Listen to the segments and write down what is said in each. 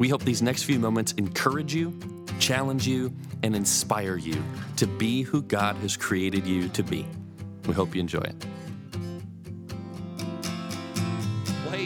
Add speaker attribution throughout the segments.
Speaker 1: We hope these next few moments encourage you, challenge you, and inspire you to be who God has created you to be. We hope you enjoy it.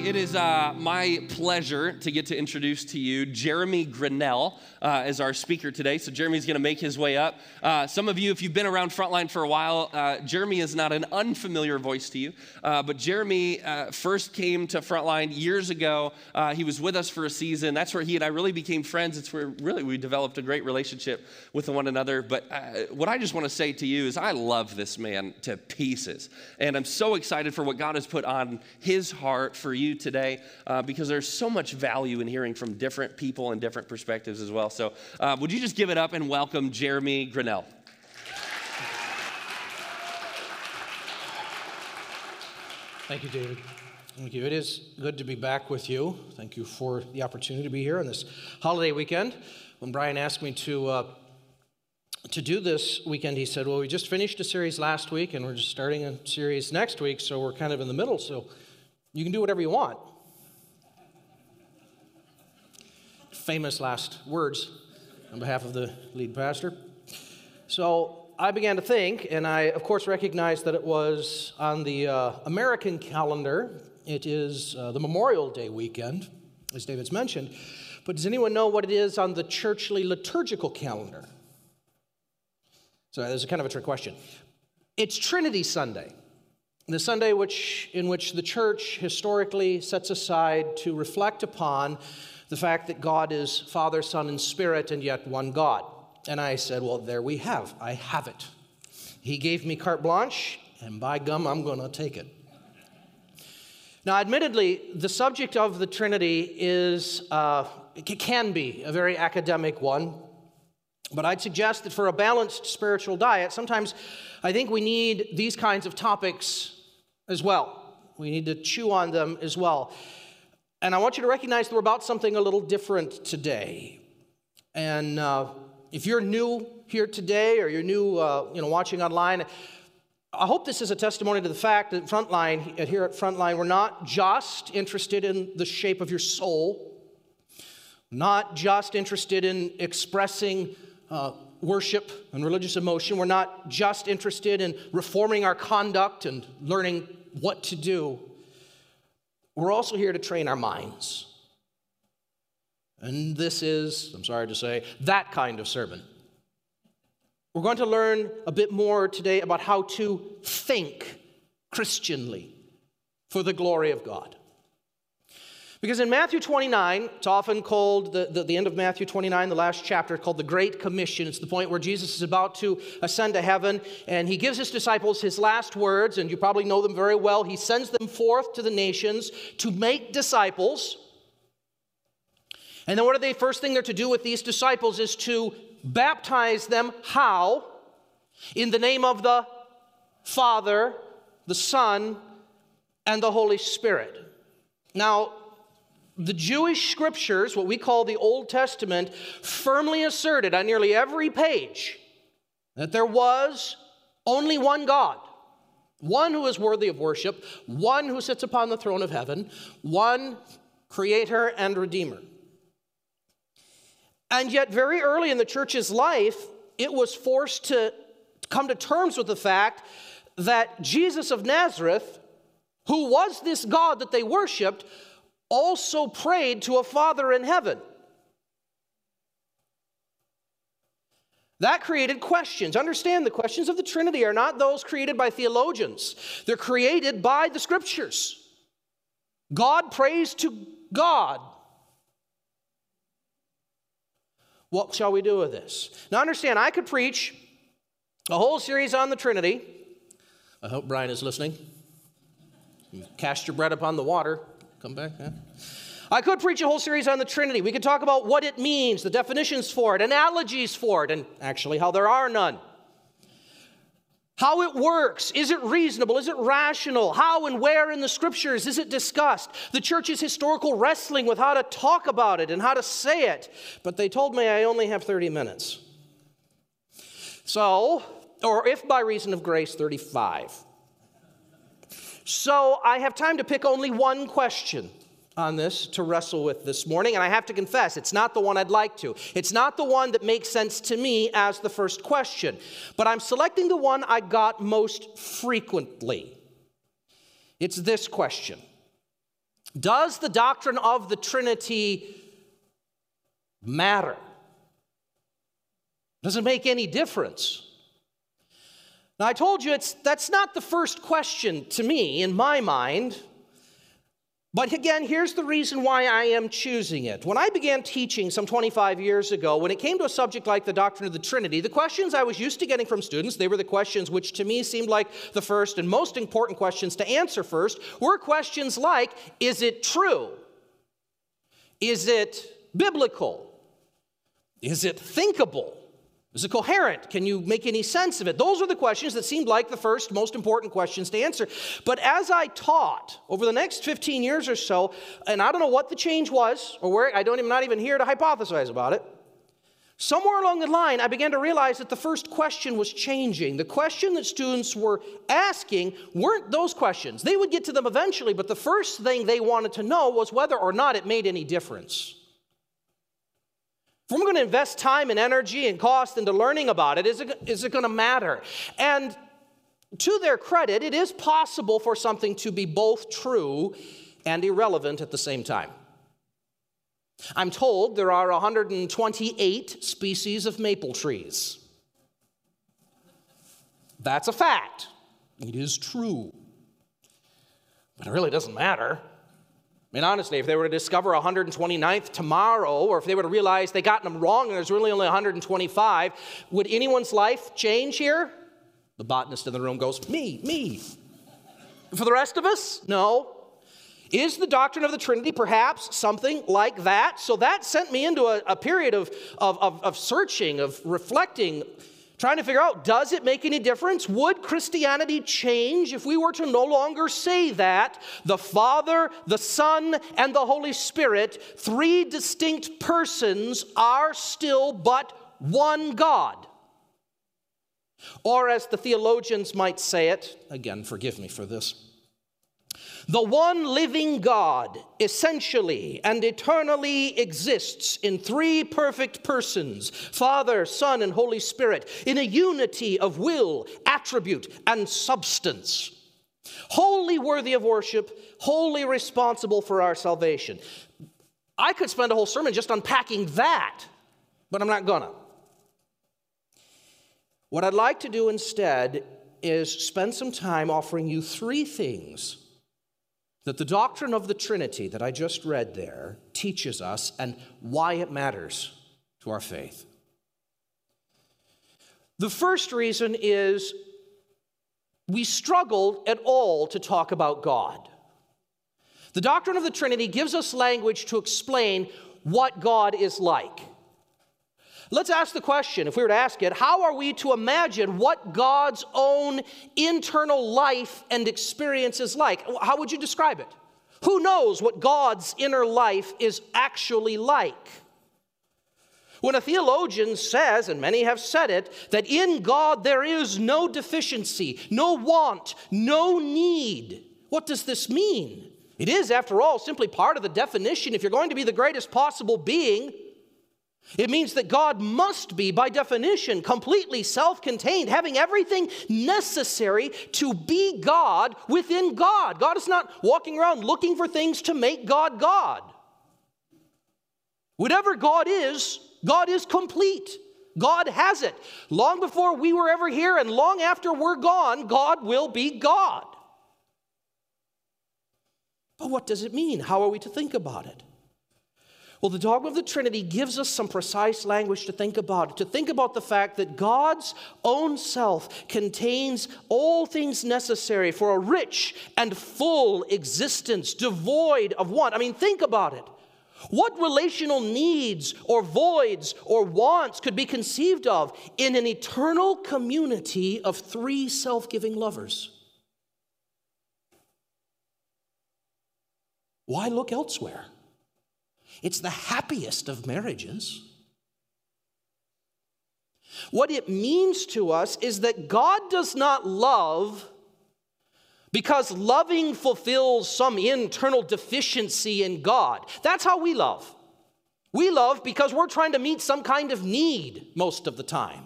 Speaker 2: It is uh, my pleasure to get to introduce to you Jeremy Grinnell uh, as our speaker today. So, Jeremy's going to make his way up. Uh, some of you, if you've been around Frontline for a while, uh, Jeremy is not an unfamiliar voice to you. Uh, but Jeremy uh, first came to Frontline years ago. he was with us for a season. That's where he and I really became friends. It's where really we developed a great relationship with one another. But what I just want to say to you is I love this man to pieces. And I'm so excited for what God has put on his heart for you today because there's so much value in hearing from different people and different perspectives as well. So, uh, would you just give it up and welcome Jeremy Grinnell?
Speaker 3: Thank you, David. Thank you. It is good to be back with you. Thank you for the opportunity to be here on this holiday weekend. When Brian asked me to uh, to do this weekend, he said, "Well, we just finished a series last week, and we're just starting a series next week, so we're kind of in the middle. So you can do whatever you want." famous last words on behalf of the lead pastor. So I began to think, and I, of course, recognized that it was on the uh, American calendar. It is uh, the Memorial Day weekend, as David's mentioned. But does anyone know what it is on the churchly liturgical calendar? So a kind of a trick question. It's Trinity Sunday, the Sunday which, in which the church historically sets aside to reflect upon the fact that God is Father, Son, and Spirit, and yet one God. And I said, Well, there we have. I have it. He gave me carte blanche, and by gum, I'm going to take it. Now, admittedly, the subject of the Trinity is, uh, it can be a very academic one, but I'd suggest that for a balanced spiritual diet, sometimes I think we need these kinds of topics as well. We need to chew on them as well. And I want you to recognize that we're about something a little different today. And uh, if you're new here today or you're new uh, you know, watching online, I hope this is a testimony to the fact that Frontline, here at Frontline, we're not just interested in the shape of your soul, not just interested in expressing uh, worship and religious emotion. We're not just interested in reforming our conduct and learning what to do. We're also here to train our minds. And this is, I'm sorry to say, that kind of sermon. We're going to learn a bit more today about how to think Christianly for the glory of God. Because in Matthew 29, it's often called the, the, the, end of Matthew 29, the last chapter, called the Great Commission. It's the point where Jesus is about to ascend to heaven, and he gives his disciples his last words, and you probably know them very well. He sends them forth to the nations to make disciples. And then what are they? First thing they're to do with these disciples is to baptize them. How? In the name of the Father, the Son, and the Holy Spirit. Now, the Jewish scriptures, what we call the Old Testament, firmly asserted on nearly every page that there was only one God, one who is worthy of worship, one who sits upon the throne of heaven, one creator and redeemer. And yet, very early in the church's life, it was forced to come to terms with the fact that Jesus of Nazareth, who was this God that they worshiped, also prayed to a Father in heaven. That created questions. Understand the questions of the Trinity are not those created by theologians, they're created by the Scriptures. God prays to God. What shall we do with this? Now, understand, I could preach a whole series on the Trinity. I hope Brian is listening. You Cast your bread upon the water. Come back. Yeah. I could preach a whole series on the Trinity. We could talk about what it means, the definitions for it, analogies for it, and actually how there are none. How it works. Is it reasonable? Is it rational? How and where in the scriptures is it discussed? The church's historical wrestling with how to talk about it and how to say it. But they told me I only have 30 minutes. So, or if by reason of grace, 35. So I have time to pick only one question on this to wrestle with this morning, and I have to confess, it's not the one I'd like to. It's not the one that makes sense to me as the first question, but I'm selecting the one I got most frequently. It's this question Does the doctrine of the Trinity matter? Does it make any difference? Now, I told you it's, that's not the first question to me in my mind. But again, here's the reason why I am choosing it. When I began teaching some 25 years ago, when it came to a subject like the doctrine of the Trinity, the questions I was used to getting from students, they were the questions which to me seemed like the first and most important questions to answer first, were questions like Is it true? Is it biblical? Is it thinkable? Is it coherent? Can you make any sense of it? Those are the questions that seemed like the first most important questions to answer. But as I taught over the next 15 years or so, and I don't know what the change was, or where, I don't even, not even here to hypothesize about it. Somewhere along the line, I began to realize that the first question was changing. The question that students were asking weren't those questions. They would get to them eventually, but the first thing they wanted to know was whether or not it made any difference. If I'm going to invest time and energy and cost into learning about it, is it, is it going to matter? And to their credit, it is possible for something to be both true and irrelevant at the same time. I'm told there are 128 species of maple trees. That's a fact. It is true. But it really doesn't matter. I mean, honestly, if they were to discover 129th tomorrow, or if they were to realize they got them wrong and there's really only 125, would anyone's life change here? The botanist in the room goes, Me, me. For the rest of us, no. Is the doctrine of the Trinity perhaps something like that? So that sent me into a, a period of, of, of, of searching, of reflecting trying to figure out does it make any difference? Would Christianity change if we were to no longer say that the Father, the Son, and the Holy Spirit, three distinct persons, are still but one God? Or, as the theologians might say it, again, forgive me for this the one living God essentially and eternally exists in three perfect persons Father, Son, and Holy Spirit, in a unity of will, attribute, and substance. Wholly worthy of worship, wholly responsible for our salvation. I could spend a whole sermon just unpacking that, but I'm not gonna. What I'd like to do instead is spend some time offering you three things that the doctrine of the Trinity that I just read there teaches us and why it matters to our faith. The first reason is we struggle at all to talk about God. The doctrine of the Trinity gives us language to explain what God is like. Let's ask the question if we were to ask it, how are we to imagine what God's own internal life and experience is like? How would you describe it? Who knows what God's inner life is actually like? When a theologian says, and many have said it, that in God there is no deficiency, no want, no need, what does this mean? It is, after all, simply part of the definition. If you're going to be the greatest possible being, it means that God must be, by definition, completely self contained, having everything necessary to be God within God. God is not walking around looking for things to make God God. Whatever God is, God is complete. God has it. Long before we were ever here and long after we're gone, God will be God. But what does it mean? How are we to think about it? Well, the dogma of the Trinity gives us some precise language to think about, to think about the fact that God's own self contains all things necessary for a rich and full existence, devoid of want. I mean, think about it. What relational needs or voids or wants could be conceived of in an eternal community of three self giving lovers? Why look elsewhere? It's the happiest of marriages. What it means to us is that God does not love because loving fulfills some internal deficiency in God. That's how we love. We love because we're trying to meet some kind of need most of the time.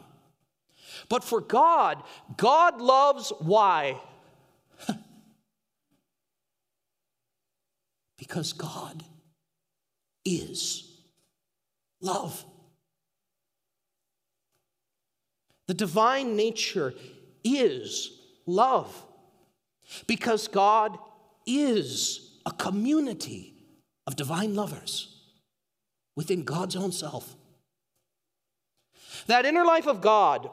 Speaker 3: But for God, God loves why? because God is love. The divine nature is love because God is a community of divine lovers within God's own self. That inner life of God,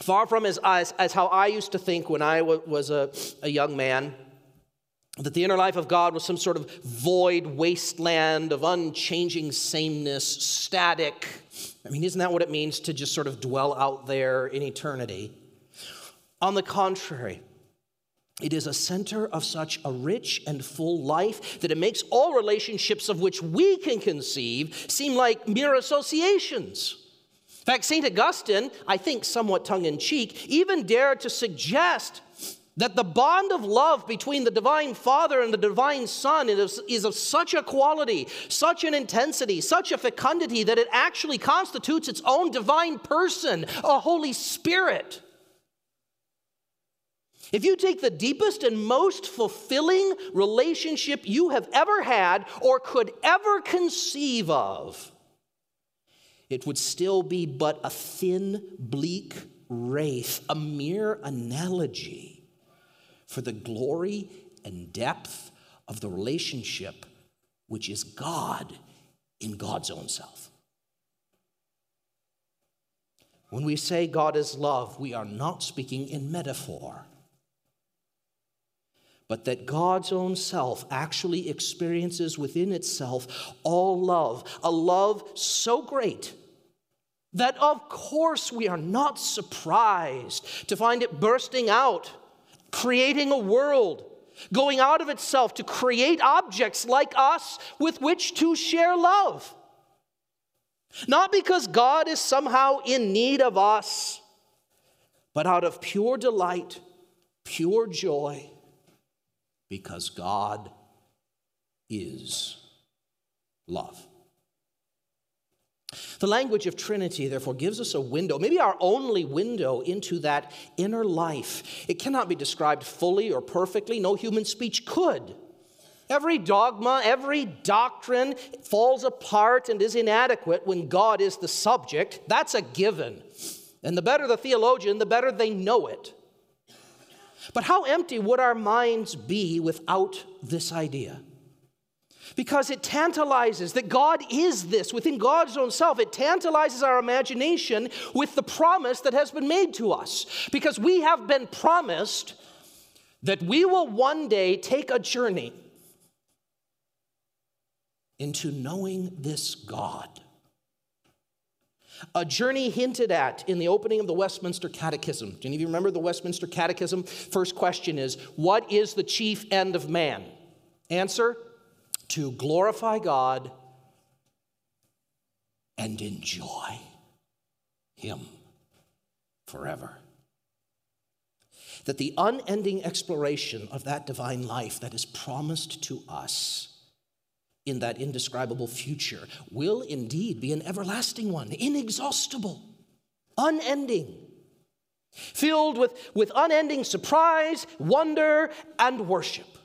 Speaker 3: far from as, as, as how I used to think when I was a, a young man, that the inner life of God was some sort of void wasteland of unchanging sameness, static. I mean, isn't that what it means to just sort of dwell out there in eternity? On the contrary, it is a center of such a rich and full life that it makes all relationships of which we can conceive seem like mere associations. In fact, St. Augustine, I think somewhat tongue in cheek, even dared to suggest that the bond of love between the divine Father and the divine Son is, is of such a quality, such an intensity, such a fecundity that it actually constitutes its own divine person, a Holy Spirit. If you take the deepest and most fulfilling relationship you have ever had or could ever conceive of, it would still be but a thin, bleak wraith, a mere analogy for the glory and depth of the relationship which is God in God's own self. When we say God is love, we are not speaking in metaphor but that God's own self actually experiences within itself all love, a love so great that of course we are not surprised to find it bursting out, creating a world, going out of itself to create objects like us with which to share love. Not because God is somehow in need of us, but out of pure delight, pure joy because God is love. The language of Trinity, therefore, gives us a window, maybe our only window into that inner life. It cannot be described fully or perfectly, no human speech could. Every dogma, every doctrine falls apart and is inadequate when God is the subject. That's a given. And the better the theologian, the better they know it. But how empty would our minds be without this idea? Because it tantalizes that God is this within God's own self. It tantalizes our imagination with the promise that has been made to us. Because we have been promised that we will one day take a journey into knowing this God a journey hinted at in the opening of the Westminster Catechism. Do any of you remember the Westminster Catechism? First question is What is the chief end of man? Answer To glorify God and enjoy Him forever. That the unending exploration of that divine life that is promised to us in that indescribable future will indeed be an everlasting one, inexhaustible, unending, filled with, with unending surprise, wonder, and worship.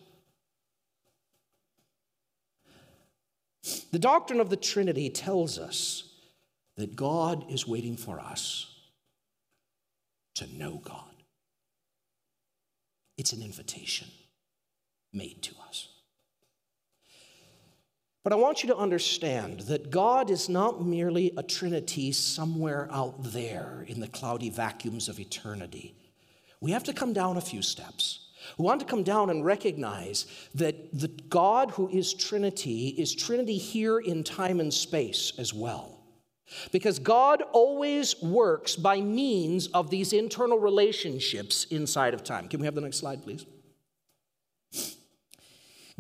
Speaker 3: The doctrine of the Trinity tells us that God is waiting for us to know God. It's an invitation made to us. But I want you to understand that God is not merely a trinity somewhere out there in the cloudy vacuums of eternity. We have to come down a few steps. We want to come down and recognize that the God who is Trinity is Trinity here in time and space as well. Because God always works by means of these internal relationships inside of time. Can we have the next slide, please?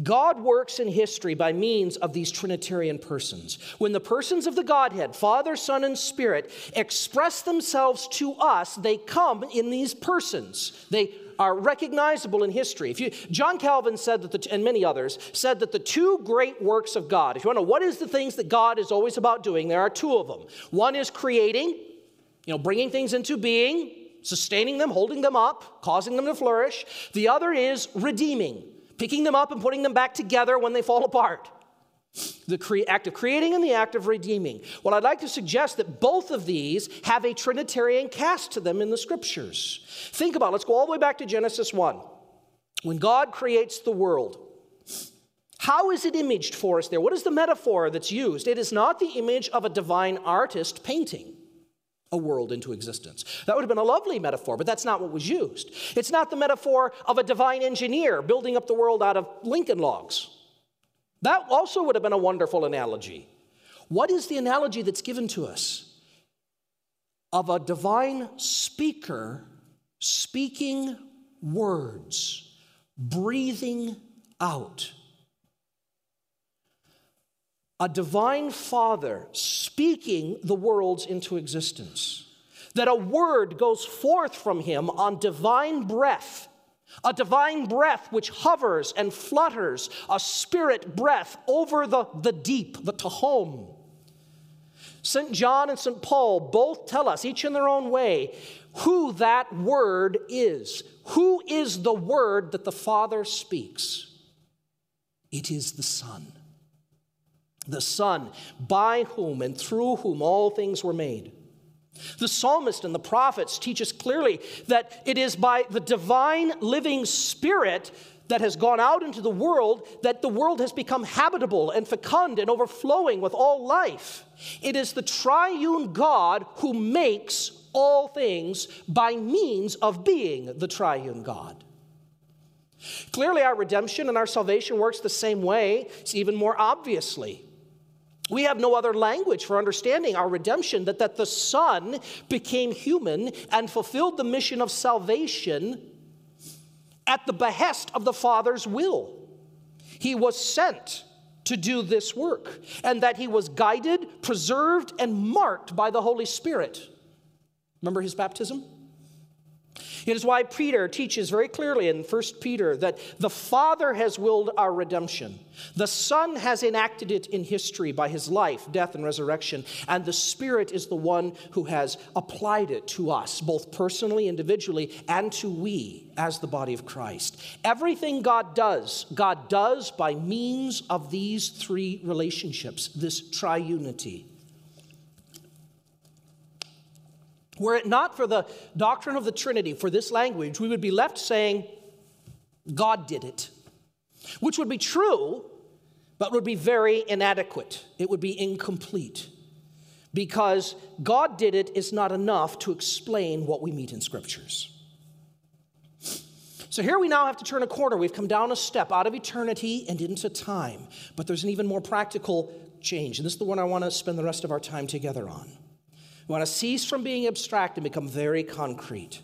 Speaker 3: God works in history by means of these Trinitarian persons. When the persons of the Godhead, Father, Son, and Spirit, express themselves to us, they come in these persons. They are recognizable in history. If you, John Calvin said that, the, and many others said that the two great works of God, if you want to know what is the things that God is always about doing, there are two of them. One is creating, you know, bringing things into being, sustaining them, holding them up, causing them to flourish. The other is redeeming, picking them up and putting them back together when they fall apart the act of creating and the act of redeeming. Well, I'd like to suggest that both of these have a Trinitarian cast to them in the scriptures. Think about it. Let's go all the way back to Genesis 1. When God creates the world, how is it imaged for us there? What is the metaphor that's used? It is not the image of a divine artist painting a world into existence. That would have been a lovely metaphor, but that's not what was used. It's not the metaphor of a divine engineer building up the world out of Lincoln logs. That also would have been a wonderful analogy. What is the analogy that's given to us? Of a divine speaker speaking words, breathing out. A divine father speaking the worlds into existence. That a word goes forth from him on divine breath a divine breath which hovers and flutters, a spirit breath over the, the deep, the Tehom. St. John and St. Paul both tell us, each in their own way, who that word is. Who is the word that the Father speaks? It is the Son. The Son, by whom and through whom all things were made. The psalmist and the prophets teach us clearly that it is by the divine living spirit that has gone out into the world that the world has become habitable and fecund and overflowing with all life. It is the triune God who makes all things by means of being the triune God. Clearly, our redemption and our salvation works the same way, it's even more obviously. We have no other language for understanding our redemption that, that the Son became human and fulfilled the mission of salvation at the behest of the Father's will. He was sent to do this work, and that he was guided, preserved, and marked by the Holy Spirit. Remember his baptism? It is why Peter teaches very clearly in 1 Peter that the Father has willed our redemption. The Son has enacted it in history by his life, death, and resurrection. And the Spirit is the one who has applied it to us, both personally, individually, and to we as the body of Christ. Everything God does, God does by means of these three relationships, this triunity. Were it not for the doctrine of the Trinity, for this language, we would be left saying, God did it, which would be true, but would be very inadequate. It would be incomplete because God did it is not enough to explain what we meet in scriptures. So here we now have to turn a corner. We've come down a step out of eternity and into time, but there's an even more practical change, and this is the one I want to spend the rest of our time together on. We want to cease from being abstract and become very concrete.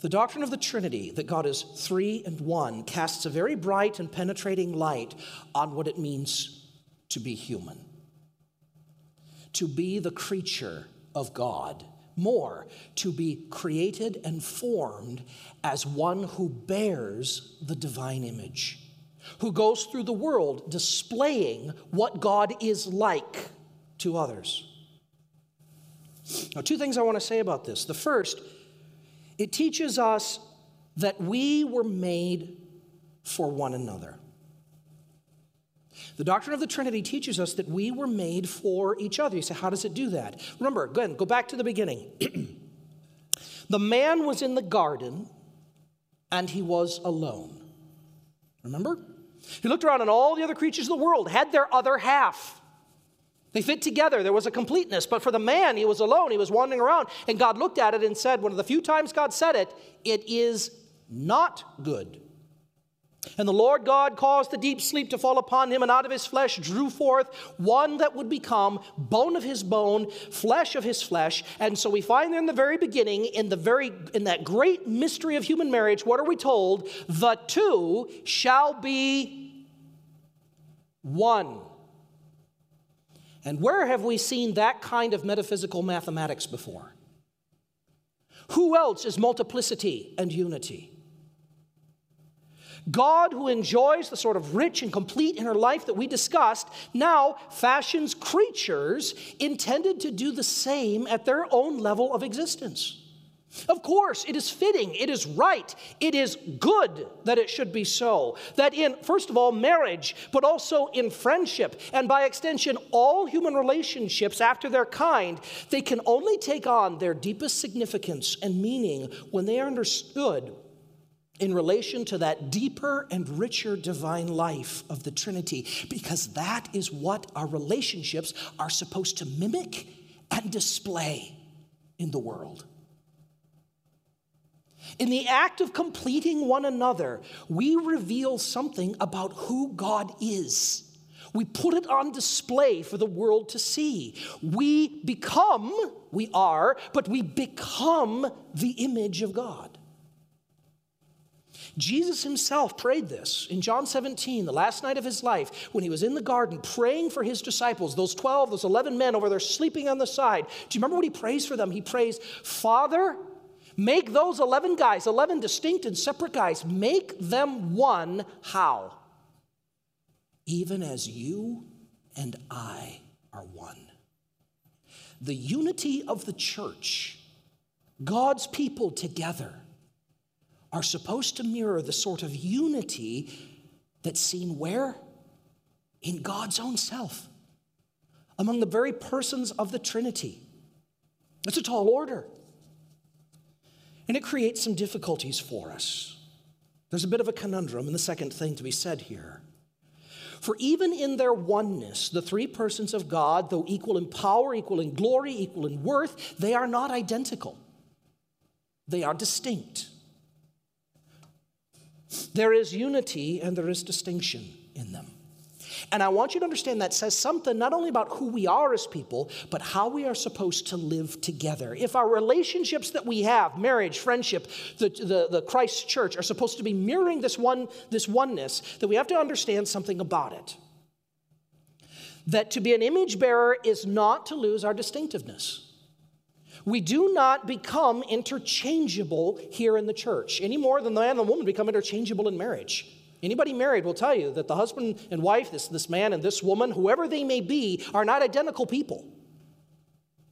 Speaker 3: The doctrine of the Trinity, that God is three and one, casts a very bright and penetrating light on what it means to be human, to be the creature of God. More, to be created and formed as one who bears the divine image, who goes through the world displaying what God is like to others. Now, two things I want to say about this. The first, it teaches us that we were made for one another. The doctrine of the Trinity teaches us that we were made for each other. You say, how does it do that? Remember, again, go back to the beginning. the man was in the garden and he was alone. Remember? He looked around and all the other creatures of the world had their other half. They fit together. There was a completeness. But for the man, he was alone. He was wandering around. And God looked at it and said, one of the few times God said it, it is not good. And the Lord God caused the deep sleep to fall upon him, and out of his flesh drew forth one that would become bone of his bone, flesh of his flesh. And so we find there in the very beginning, in the very in that great mystery of human marriage, what are we told? The two shall be one. And where have we seen that kind of metaphysical mathematics before? Who else is multiplicity and unity? God, who enjoys the sort of rich and complete inner life that we discussed, now fashions creatures intended to do the same at their own level of existence. Of course, it is fitting, it is right, it is good that it should be so. That in, first of all, marriage, but also in friendship, and by extension, all human relationships after their kind, they can only take on their deepest significance and meaning when they are understood in relation to that deeper and richer divine life of the Trinity, because that is what our relationships are supposed to mimic and display in the world. In the act of completing one another, we reveal something about who God is. We put it on display for the world to see. We become, we are, but we become the image of God. Jesus himself prayed this in John 17, the last night of his life, when he was in the garden praying for his disciples, those 12, those 11 men over there sleeping on the side. Do you remember what he prays for them? He prays, Father, make those 11 guys, 11 distinct and separate guys, make them one. How? Even as you and I are one. The unity of the church, God's people together are supposed to mirror the sort of unity that's seen where? In God's own self, among the very persons of the Trinity. That's a tall order. And it creates some difficulties for us. There's a bit of a conundrum in the second thing to be said here. For even in their oneness, the three persons of God, though equal in power, equal in glory, equal in worth, they are not identical. They are distinct. There is unity and there is distinction in them. And I want you to understand that says something not only about who we are as people, but how we are supposed to live together. If our relationships that we have, marriage, friendship, the, the, the Christ church, are supposed to be mirroring this, one, this oneness, then we have to understand something about it. That to be an image bearer is not to lose our distinctiveness. We do not become interchangeable here in the church any more than the man and the woman become interchangeable in marriage. Anybody married will tell you that the husband and wife, this, this man and this woman, whoever they may be, are not identical people.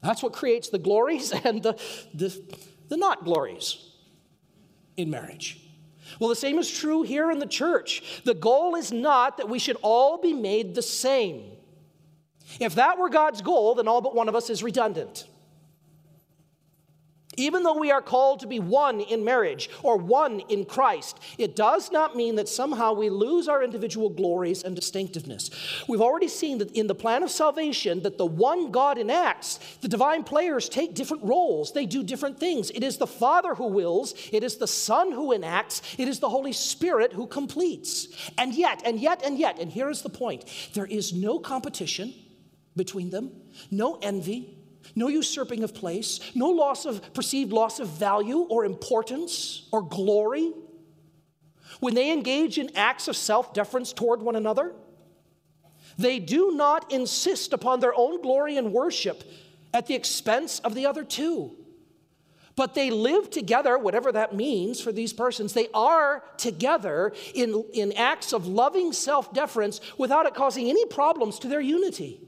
Speaker 3: That's what creates the glories and the, the, the not glories in marriage. Well, the same is true here in the church. The goal is not that we should all be made the same. If that were God's goal, then all but one of us is redundant. Even though we are called to be one in marriage or one in Christ, it does not mean that somehow we lose our individual glories and distinctiveness. We've already seen that in the plan of salvation that the one God enacts, the divine players take different roles, they do different things. It is the Father who wills, it is the Son who enacts, it is the Holy Spirit who completes. And yet, and yet, and yet, and here is the point, there is no competition between them, no envy, no usurping of place, no loss of perceived loss of value or importance or glory. When they engage in acts of self deference toward one another, they do not insist upon their own glory and worship at the expense of the other two. But they live together, whatever that means for these persons. They are together in, in acts of loving self deference without it causing any problems to their unity.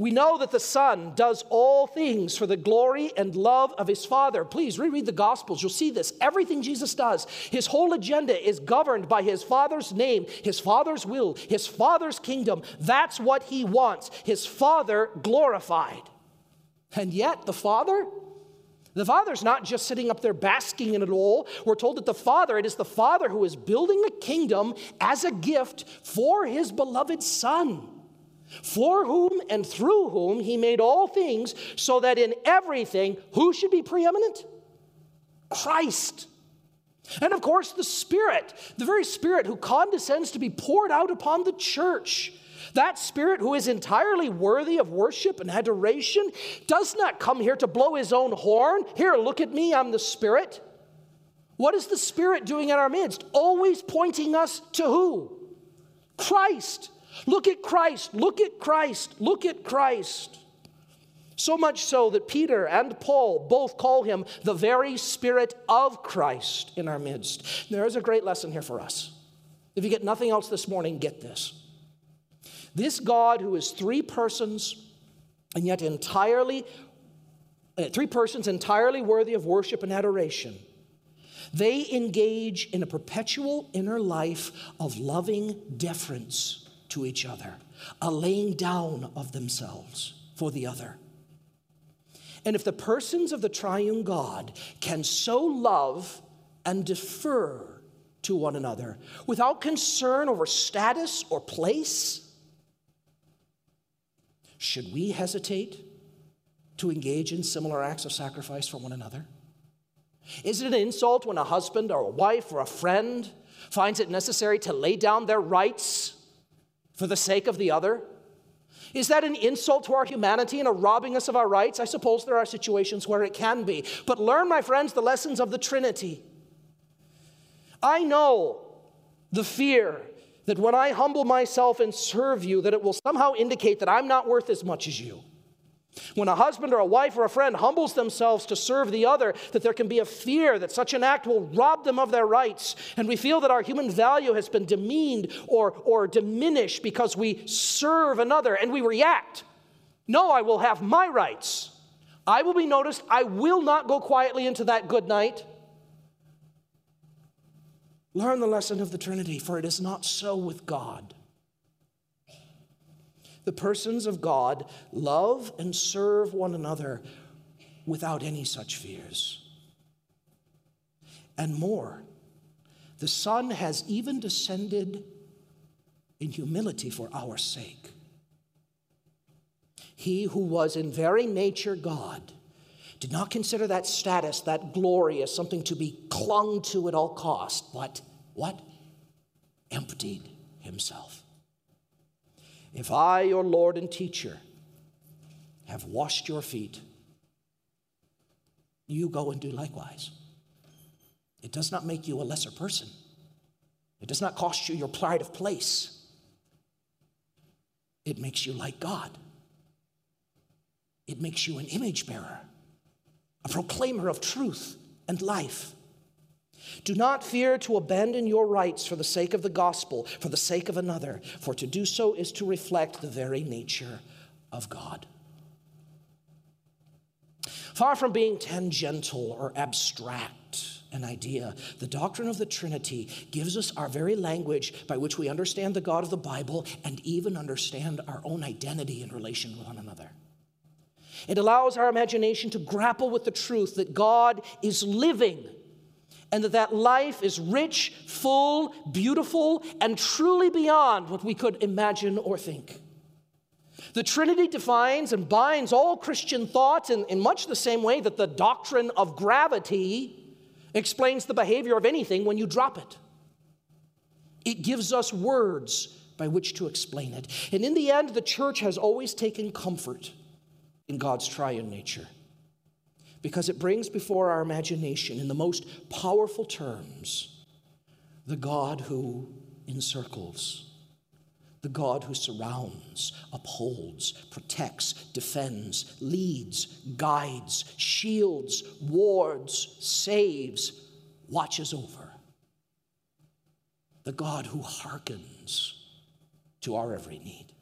Speaker 3: We know that the Son does all things for the glory and love of his Father. Please reread the Gospels. You'll see this. Everything Jesus does, his whole agenda is governed by his Father's name, his Father's will, his Father's kingdom. That's what he wants. His Father glorified. And yet, the Father, the Father's not just sitting up there basking in it all. We're told that the Father, it is the Father who is building a kingdom as a gift for his beloved Son for whom and through whom he made all things, so that in everything, who should be preeminent? Christ. And of course, the Spirit, the very Spirit who condescends to be poured out upon the church. That Spirit who is entirely worthy of worship and adoration does not come here to blow his own horn. Here, look at me, I'm the Spirit. What is the Spirit doing in our midst? Always pointing us to who? Christ. Look at Christ, look at Christ, look at Christ. So much so that Peter and Paul both call him the very Spirit of Christ in our midst. There is a great lesson here for us. If you get nothing else this morning, get this. This God who is three persons and yet entirely, uh, three persons entirely worthy of worship and adoration, they engage in a perpetual inner life of loving deference to each other, a laying down of themselves for the other. And if the persons of the triune God can so love and defer to one another without concern over status or place, should we hesitate to engage in similar acts of sacrifice for one another? Is it an insult when a husband or a wife or a friend finds it necessary to lay down their rights for the sake of the other? Is that an insult to our humanity and a robbing us of our rights? I suppose there are situations where it can be. But learn, my friends, the lessons of the Trinity. I know the fear that when I humble myself and serve you, that it will somehow indicate that I'm not worth as much as you. When a husband or a wife or a friend humbles themselves to serve the other, that there can be a fear that such an act will rob them of their rights. And we feel that our human value has been demeaned or, or diminished because we serve another and we react. No, I will have my rights. I will be noticed. I will not go quietly into that good night. Learn the lesson of the Trinity, for it is not so with God. The persons of God love and serve one another without any such fears. And more, the Son has even descended in humility for our sake. He who was in very nature God did not consider that status, that glory, as something to be clung to at all cost, but what? Emptied himself. If I, your Lord and teacher, have washed your feet, you go and do likewise. It does not make you a lesser person. It does not cost you your pride of place. It makes you like God. It makes you an image bearer, a proclaimer of truth and life. Do not fear to abandon your rights for the sake of the gospel, for the sake of another, for to do so is to reflect the very nature of God. Far from being tangential or abstract, an idea. The doctrine of the Trinity gives us our very language by which we understand the God of the Bible and even understand our own identity in relation with one another. It allows our imagination to grapple with the truth that God is living and that that life is rich, full, beautiful, and truly beyond what we could imagine or think. The Trinity defines and binds all Christian thought in, in much the same way that the doctrine of gravity explains the behavior of anything when you drop it. It gives us words by which to explain it. And in the end, the church has always taken comfort in God's triune nature because it brings before our imagination, in the most powerful terms, the God who encircles, the God who surrounds, upholds, protects, defends, leads, guides, shields, wards, saves, watches over. The God who hearkens to our every need.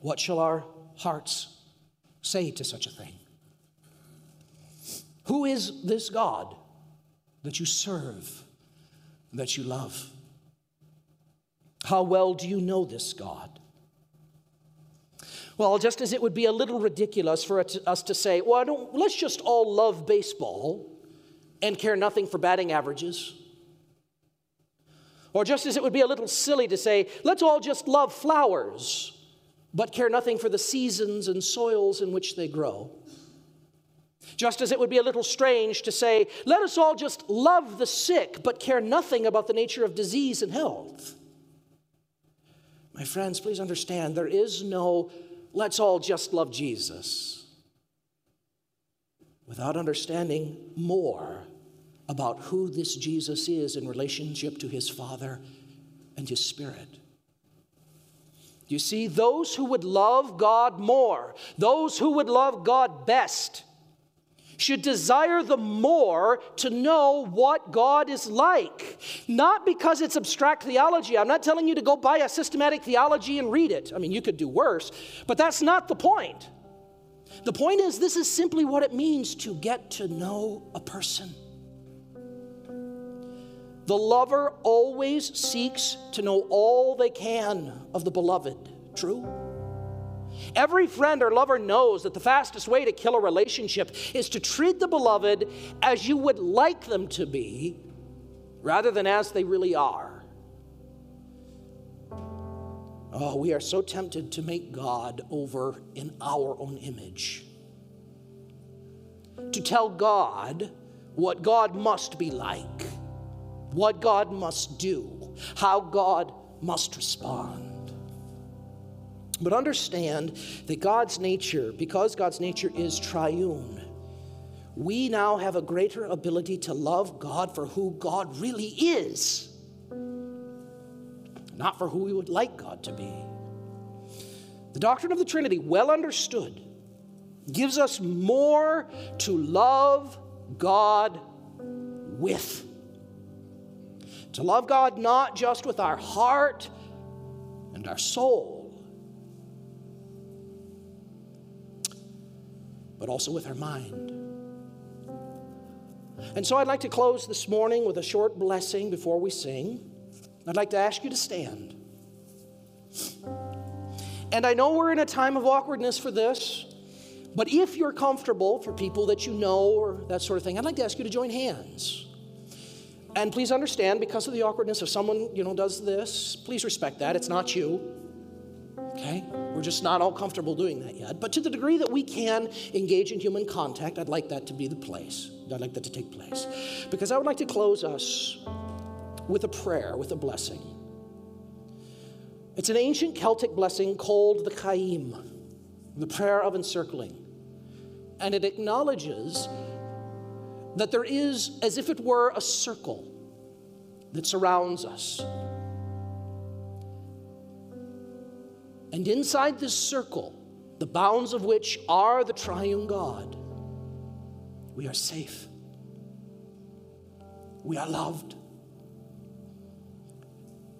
Speaker 3: What shall our hearts say to such a thing? Who is this God that you serve, that you love? How well do you know this God? Well, just as it would be a little ridiculous for us to say, well, let's just all love baseball and care nothing for batting averages. Or just as it would be a little silly to say, let's all just love flowers but care nothing for the seasons and soils in which they grow. Just as it would be a little strange to say, let us all just love the sick, but care nothing about the nature of disease and health. My friends, please understand there is no let's all just love Jesus without understanding more about who this Jesus is in relationship to his Father and his Spirit. You see, those who would love God more, those who would love God best, should desire the more to know what God is like. Not because it's abstract theology. I'm not telling you to go buy a systematic theology and read it. I mean, you could do worse, but that's not the point. The point is, this is simply what it means to get to know a person. The lover always seeks to know all they can of the beloved. True? Every friend or lover knows that the fastest way to kill a relationship is to treat the beloved as you would like them to be rather than as they really are. Oh, we are so tempted to make God over in our own image. To tell God what God must be like, what God must do, how God must respond. But understand that God's nature, because God's nature is triune, we now have a greater ability to love God for who God really is, not for who we would like God to be. The doctrine of the Trinity, well understood, gives us more to love God with. To love God not just with our heart and our soul but also with our mind. And so I'd like to close this morning with a short blessing before we sing. I'd like to ask you to stand. And I know we're in a time of awkwardness for this, but if you're comfortable for people that you know or that sort of thing, I'd like to ask you to join hands. And please understand, because of the awkwardness, if someone you know does this, please respect that. It's not you. Okay? We're just not all comfortable doing that yet. But to the degree that we can engage in human contact, I'd like that to be the place. I'd like that to take place. Because I would like to close us with a prayer, with a blessing. It's an ancient Celtic blessing called the Caim, the prayer of encircling. And it acknowledges that there is, as if it were a circle that surrounds us And inside this circle, the bounds of which are the triune God, we are safe. We are loved.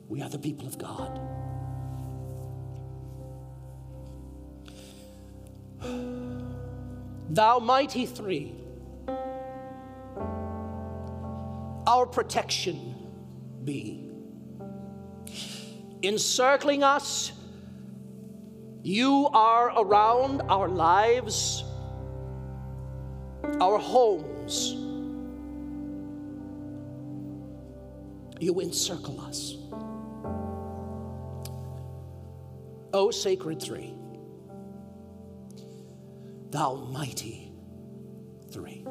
Speaker 3: We are the people of God. Thou mighty three, our protection be, encircling us you are around our lives, our homes. You encircle us. O sacred three, thou mighty three.